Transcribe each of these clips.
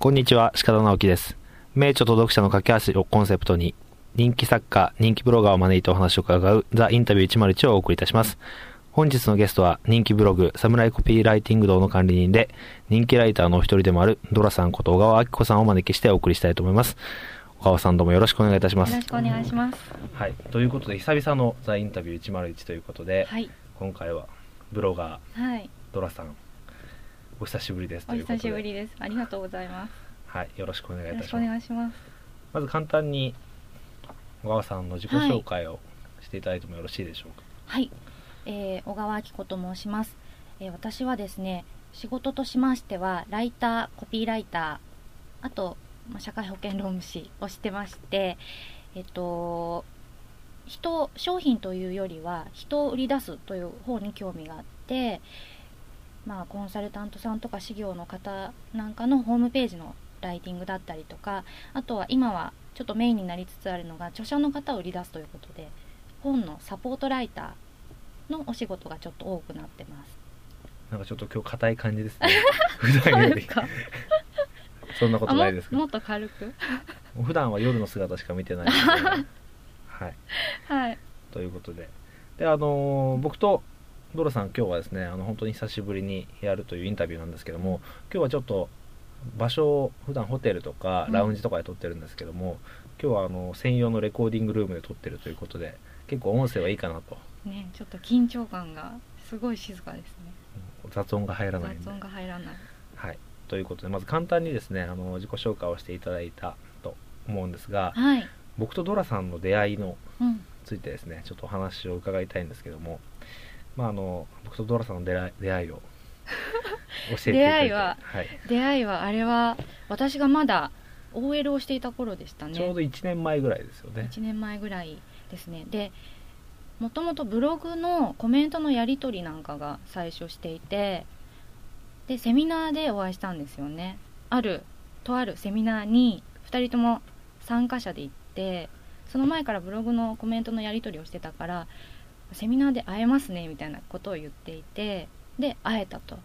こんにちは、鹿田直樹です。名著と読者の架け橋をコンセプトに、人気作家、人気ブロガーを招いてお話を伺うザ・インタビュー101をお送りいたします。本日のゲストは人気ブログ、サムライコピーライティング堂の管理人で、人気ライターのお一人でもあるドラさんこと小川明子さんをお招きしてお送りしたいと思います。小川さんどうもよろしくお願いいたしますよろ。しくお願いします。はい。ということで、久々のザ・インタビュー101ということで、はい。今回はブロガー、はい。ドラさん、お久しぶりですとお。久しぶりです。ありがとうございます。はい。よろしくお願いいよろしくおたします。願いします。まず簡単に小川さんの自己紹介をしていただいてもよろしいでしょうか。はい。えー小川明子と申します。えー私はですね、仕事としましてはライター、コピーライター、あとまあ社会保険労務士をしてまして、えっと人商品というよりは人を売り出すという方に興味があって、まあコンサルタントさんとか事業の方なんかのホームページのライティングだったりとか、あとは今はちょっとメインになりつつあるのが著者の方を売り出すということで、本のサポートライターのお仕事がちょっと多くなってます。なんかちょっと今日硬い感じですね。普段よりか そんなことないですけどもっと軽く？普段は夜の姿しか見てないので。はい。はい。ということで。で、あのー僕とドロさん今日はですね、あの本当に久しぶりにやるというインタビューなんですけども、今日はちょっと場所を普段ホテルとかうんラウンジとかで撮ってるんですけども、今日はあの専用のレコーディングルームで撮ってるということで、結構音声はいいかなと。ね、ちょっと緊張感がすごい静かですね。雑音が入らない雑音が入らない。はい、ということでまず簡単にですねあの自己紹介をしていただいたと思うんですがはい。僕とドラさんの出会いのうん。ついてですねちょっとお話を伺いたいんですけども、まあ、あの僕とドラさんの出会い出会いを 教えていただいて。出会いははい。出会いはあれは私がまだ OL をしていた頃でしたね。ちょうど1年前ぐらいですよね。1年前ぐらいですね。でもともとブログのコメントのやり取りなんかが最初していてでセミナーでお会いしたんですよね。あるとあるセミナーに2人とも参加者で行ってその前からブログのコメントのやり取りをしてたからセミナーで会えますねみたいなことを言っていてで会えたと。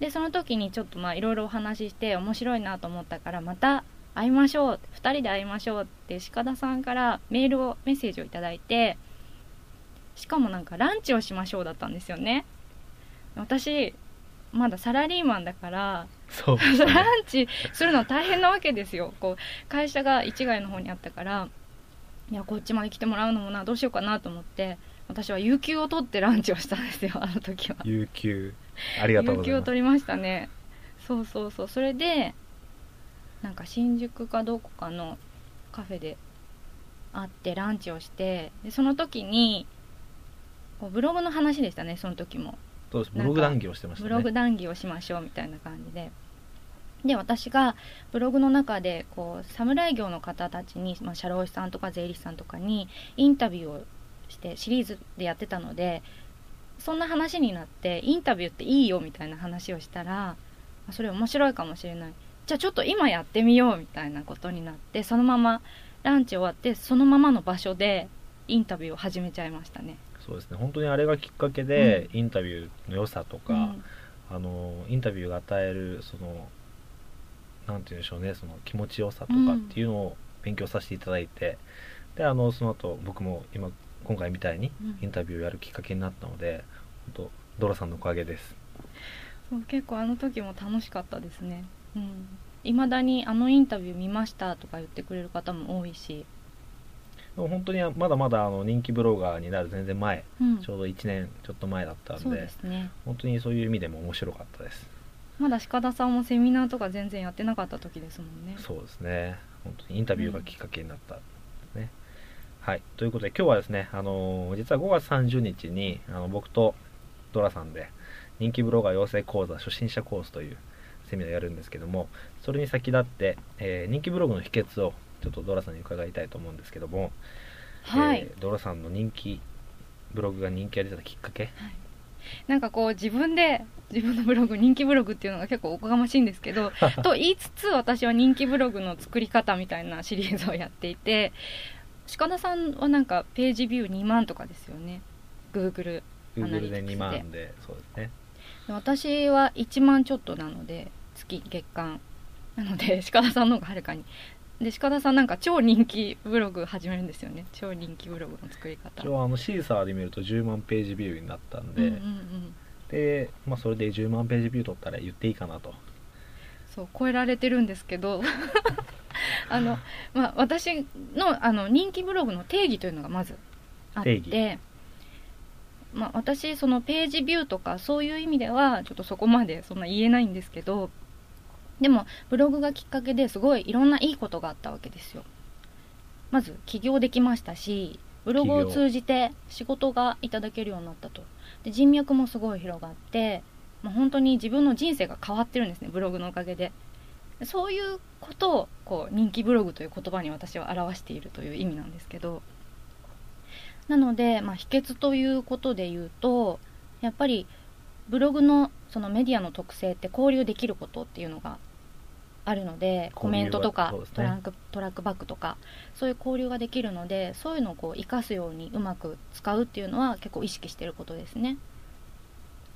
でその時にちょっとまあいろいろお話しして面白いなと思ったからまた会いましょう2人で会いましょうって鹿田さんからメールをメッセージをいただいてしかもなんかランチをしましょうだったんですよね。私まだサラリーマンだからそう。で すランねチするの大変なわけですよ。こう会社が市街の方にあったからいやこっちまで来てもらうのもなどうしようかなと思って私は有給を取ってランチをしたんですよ あの時は。有給。ありがとう有ございます。給を取りましたね。そうそうそう。それでなんか新宿かどこかのカフェで会ってランチをしてでその時にこうブログの話でしたねその時も。そうです。ブログ談義をしてましたね。ブログ談義をしましょうみたいな感じでで私がブログの中でこう侍業の方たちに、まあ、社労士さんとか税理士さんとかにインタビューをしてシリーズでやってたのでそんな話になってインタビューっていいよみたいな話をしたらあそれ面白いかもしれない。じゃあちょっと今やってみようみたいなことになってそのままランチ終わってそのままの場所でインタビューを始めちゃいましたね。そうですね。本当にあれがきっかけで、インタビューの良さとか、うん。あのインタビューが与えるそのなんて言うんでしょうねその気持ちよさとかうんっていうのを勉強させていただいて、であのその後僕も今今回みたいにうん。インタビューをやるきっかけになったので本当ドラさんのおかげです。そう結構あの時も楽しかったですね。うん。いまだにあのインタビュー見ましたとか言ってくれる方も多いし、本当にまだまだあの人気ブロガーになる全然前うん。ちょうど1年ちょっと前だったんでね。本当にそういう意味でも面白かったですまだ鹿田さんもセミナーとか全然やってなかった時ですもんね。そうですね。本当にインタビューがきっかけになったんですね、はい。ということで今日はですねあの実は5月30日にあの僕とドラさんで人気ブロガー養成講座初心者コースというセミナーをやるんですけどもそれに先立って、えー人気ブログの秘訣をちょっとドラさんに伺いたいと思うんですけども、はい、えードラさんの人気ブログが人気が出たきっかけ？なんかこう自分で自分のブログ人気ブログっていうのが結構おこがましいんですけど と言いつつ私は人気ブログの作り方みたいなシリーズをやっていて鹿田さんはなんかページビュー2万とかですよね。Google Google で Analytics 2万でそうですね。私は1万ちょっとなので月月間。なので鹿田さんの方がはるかにで鹿田さんなんか超人気ブログ始めるんですよね。超人気ブログの作り方。一応あのシーサーで見ると10万ページビューになったんで、うんうんうん。で、まあ、それで10万ページビュー取ったら言っていいかなと。そう超えられてるんですけど。あの、まあ、私のあの人気ブログの定義というのがまずあっ定て、まあ、私そのページビューとかそういう意味ではちょっとそこまでそんな言えないんですけどでもブログがきっかけですごいいろんないいことがあったわけですよ。まず起業できましたしブログを通じて仕事がいただけるようになったと。で人脈もすごい広がってもう本当に自分の人生が変わってるんですねブログのおかげで。そういうことをこう人気ブログという言葉に私は表しているという意味なんですけど。なので、まあ、秘訣ということで言うとやっぱりブログのそのメディアの特性って交流できることっていうのがあるのでコメントとか、トランクトラックバックとかそういう交流ができるのでそういうのをこう活かすようにうまく使うっていうのは結構意識してることですね。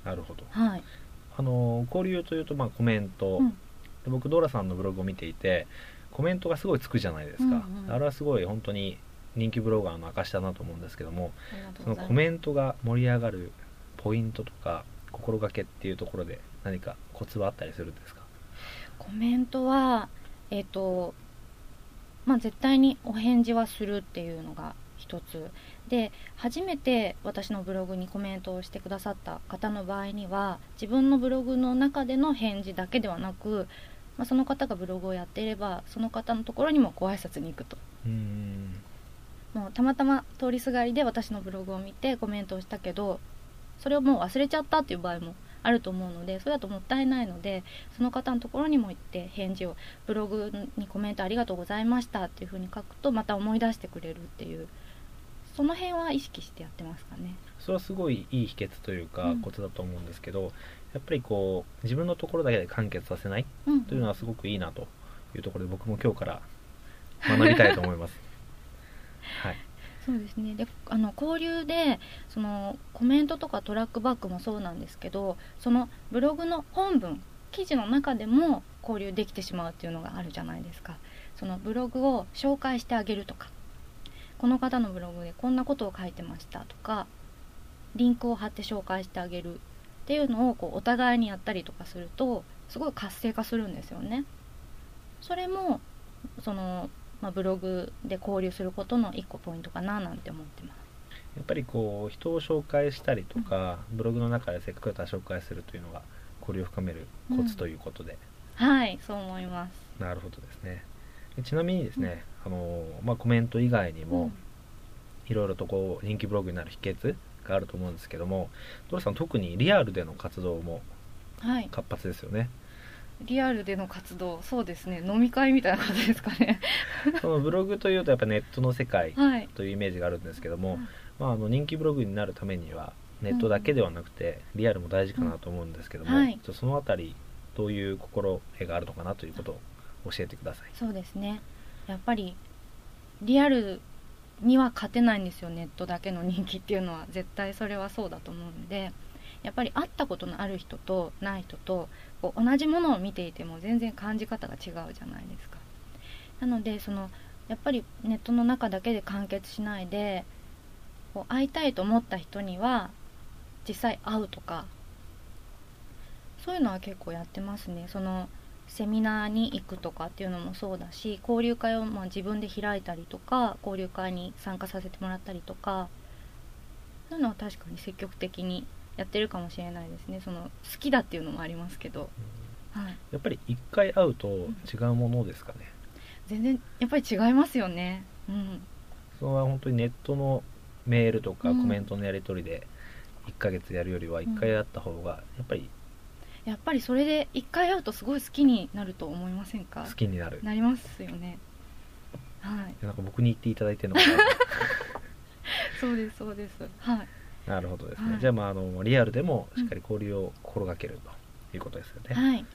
なるほど。はい、あの交流というとまあコメント、うん。で僕ドラさんのブログを見ていてコメントがすごいつくじゃないですか、うんうんあれはすごい本当に人気ブロガーの証だなと思うんですけどもそうのコメントが盛り上がるポイントとか心がけっていうところで何かコツはあったりするんですか？コメントはえっ、とまあ絶対にお返事はするっていうのが一つ。で初めて私のブログにコメントをしてくださった方の場合には自分のブログの中での返事だけではなく、まあ、その方がブログをやっていればその方のところにもご挨拶に行くと。もうたまたま通りすがりで私のブログを見てコメントをしたけどそれをもう忘れちゃったっていう場合もあると思うのでそれだともったいないのでその方のところにも行って返事をブログにコメントありがとうございましたっていう風に書くとまた思い出してくれるっていうその辺は意識してやってますかね。それはすごいいい秘訣というかうん。コツだと思うんですけど、やっぱりこう自分のところだけで完結させないうんというのはすごくいいなというところで僕も今日から学びたいと思います。はいそうですね。であの交流でそのコメントとかトラックバックもそうなんですけどそのブログの本文記事の中でも交流できてしまうっていうのがあるじゃないですか。そのブログを紹介してあげるとか。この方のブログでこんなことを書いてましたとかリンクを貼って紹介してあげるっていうのをこうお互いにやったりとかするとすごい活性化するんですよね。それもその、まあ、ブログで交流することの一個ポイントかななんて思ってます。やっぱりこう人を紹介したりとか、ブログの中でせっかくだったら紹介するというのが交流を深めるコツということで、はいそう思います。なるほどですね。でちなみにですね、あのまあ、コメント以外にもいろいろとこう人気ブログになる秘訣があると思うんですけどもドラさん特にリアルでの活動もうんはい。活発ですよねリアルでの活動そうですね飲み会みたいな感じですかね。そのブログというとやっぱネットの世界はい。というイメージがあるんですけども、うん。まあ、あの人気ブログになるためにはネットだけではなくてリアルも大事かなと思うんですけども、うん。はい。ちょっとそのあたりどういう心得があるのかなということを教えてください。そうですね。やっぱりリアルには勝てないんですよネットだけの人気っていうのは。絶対それはそうだと思うんでやっぱり会ったことのある人とない人とこう同じものを見ていても全然感じ方が違うじゃないですか。なのでそのやっぱりネットの中だけで完結しないでこう会いたいと思った人には実際会うとかそういうのは結構やってますね。そのセミナーに行くとかっていうのもそうだし交流会をま自分で開いたりとか交流会に参加させてもらったりとかそういうのは確かに積極的にやってるかもしれないですね。その好きだっていうのもありますけど、はい、やっぱり一回会うと違うものですかね、全然やっぱり違いますよね。うん。それは本当にネットのメールとかコうん。メントのやり取りで1ヶ月やるよりは1回会った方がやっぱりやっぱりそれで一回会うとすごい好きになると思いませんか？好きになる、なりますよね。はい。なんか僕に言っていただいてるのかな。そうですそうです。はいなるほどですね、はい。じゃあまああのリアルでもしっかり交流を心がけるということですよね、はい。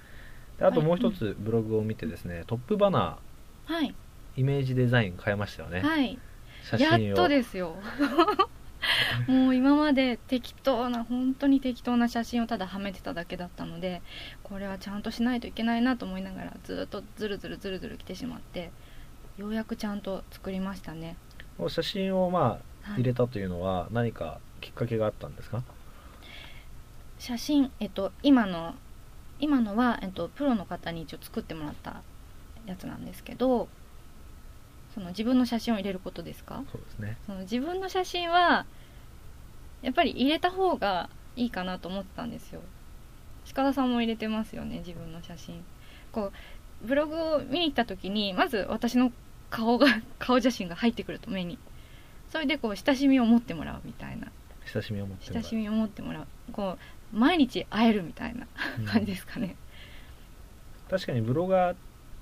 であともう一つブログを見てですね、トップバナはい。ーイメージデザイン変えましたよね、はい。写真を。やっとですよ。もう今まで適当な本当に適当な写真をただはめてただけだったのでこれはちゃんとしないといけないなと思いながらずっとずるずるずるずる来てしまってようやくちゃんと作りましたね。写真をまあはい。入れたというのは何かきっかけがあったんですか、写真えっと今の今のは、えっと、プロの方に一応作ってもらったやつなんですけどその自分の写真を入れることですか？そうですね。その自分の写真はやっぱり入れた方がいいかなと思ってたんですよ。鹿田さんも入れてますよね自分の写真。こうブログを見に行った時にまず私の顔が顔写真が入ってくると目に。それでこう親しみを持ってもらうみたいな親しみを持ってもらう。親しみを持ってもらう。こう毎日会えるみたいなうん。感じですかね、確かにブロガー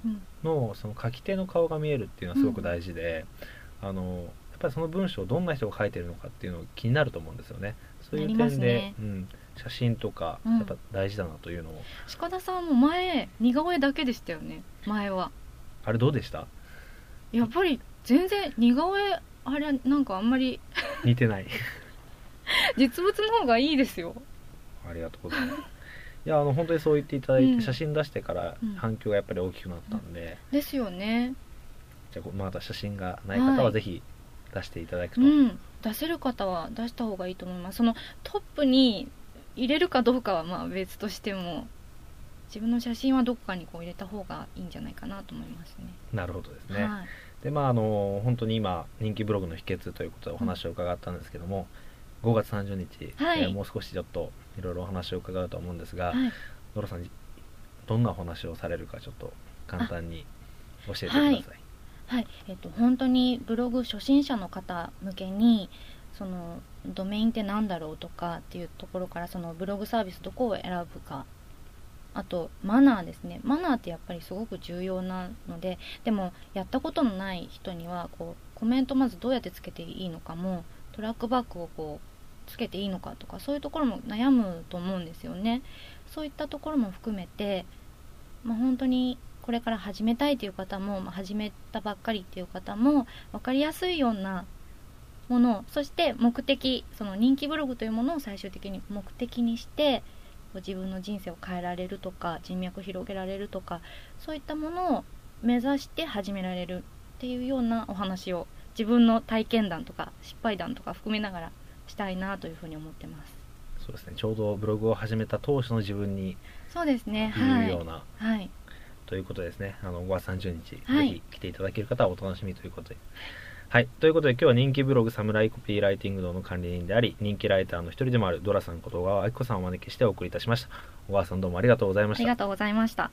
うんのその書き手の顔が見えるっていうのはすごく大事で、あのやっぱりその文章をどんな人が書いてるのかっていうのが気になると思うんですよね。そういう点で、ね。うん、写真とかうん。やっぱ大事だなというのを、鹿田さんも前似顔絵だけでしたよね。前は。あれどうでした？やっぱり全然似顔絵あれなんかあんまり似てない実物の方がいいですよ。ありがとうございます。いやあの本当にそう言っていただいて、うん。写真出してからうん。反響がやっぱり大きくなったんで、ですよね。じゃあまだ写真がない方ははい。ぜひ出していただくと、うん。出せる方は出した方がいいと思います。そのトップに入れるかどうかはまあ別としても自分の写真はどこかにこう入れた方がいいんじゃないかなと思いますね。なるほどですね、はい。でまああの本当に今人気ブログの秘訣ということでお話を伺ったんですけども、5月30日、はい。えーもう少しちょっといろいろお話を伺うと思うんですが、はい。ノラさんどんなお話をされるかちょっと簡単に教えてください、はい、えっと本当にブログ初心者の方向けにそのドメインって何だろうとかっていうところからそのブログサービスどこを選ぶか。あとマナーですね。マナーってやっぱりすごく重要なのででもやったことのない人にはこうコメントまずどうやってつけていいのかもトラックバックをこうつけていいのかとかそういうところも悩むと思うんですよね。そういったところも含めて、まあ、本当にこれから始めたいという方も、まあ、始めたばっかりっていう方も分かりやすいようなものそして目的その人気ブログというものを最終的に目的にして自分の人生を変えられるとか人脈を広げられるとかそういったものを目指して始められるっていうようなお話を自分の体験談とか失敗談とか含めながらしたいなというふうに思ってます。そうですね。ちょうどブログを始めた当初の自分にそうですね。はいような、はい。ということですね。あの5月30日、はい。ぜひ来ていただける方はお楽しみということで。はい。ということで今日は人気ブログサムライコピーライティング堂の管理人であり人気ライターの一人でもあるドラさんこと小川明子さんをお招きしてお送りいたしました。小川さんどうもありがとうございました。ありがとうございました